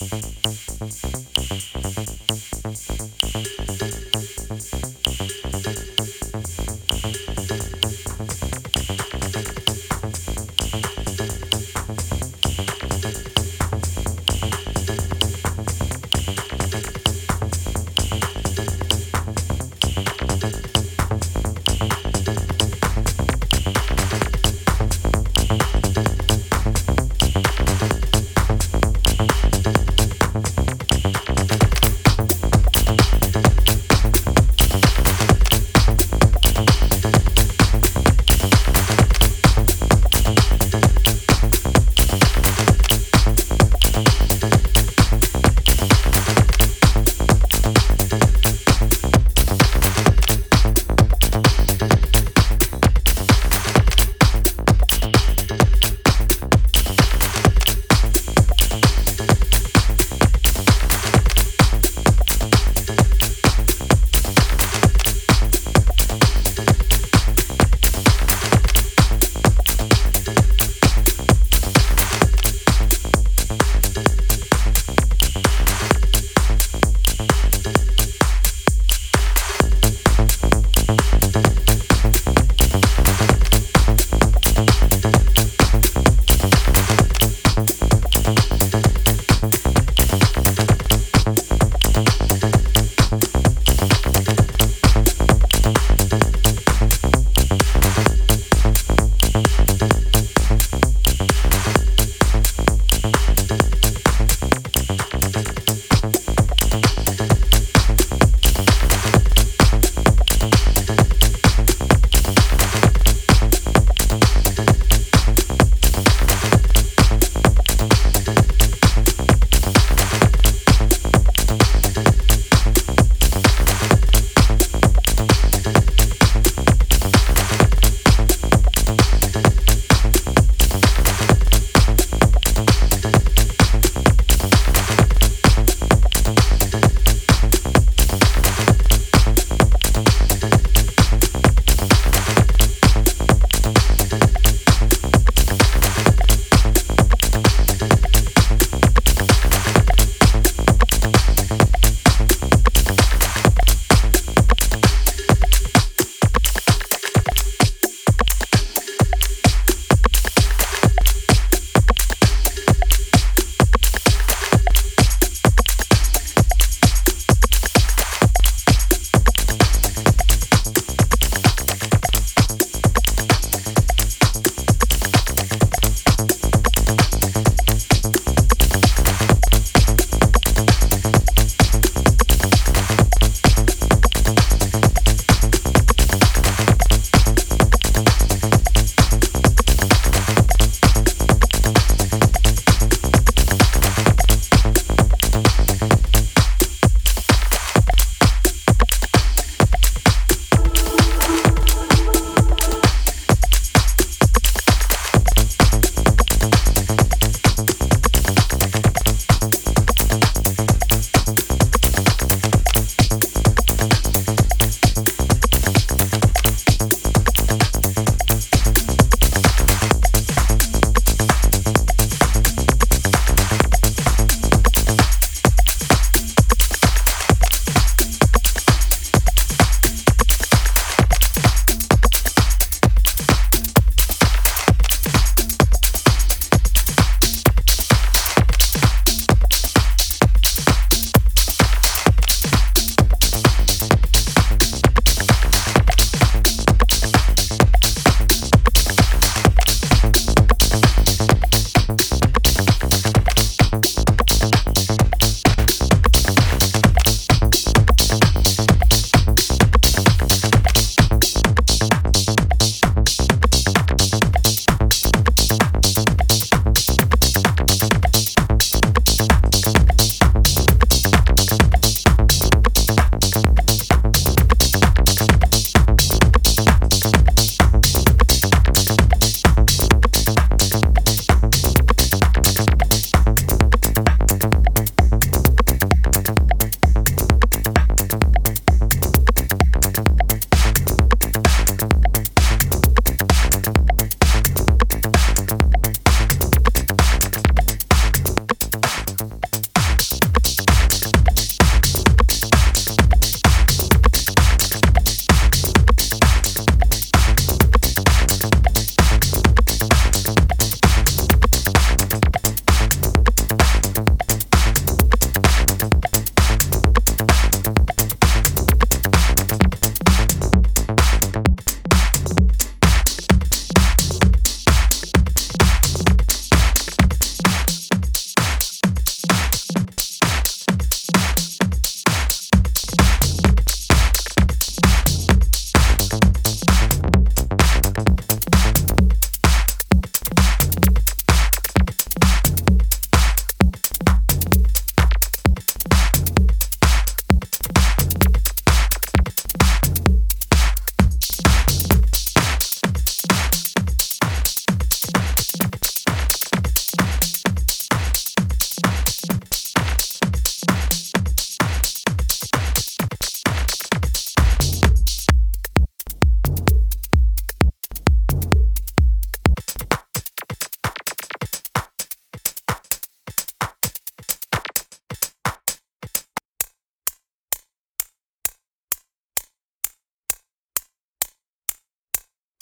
Música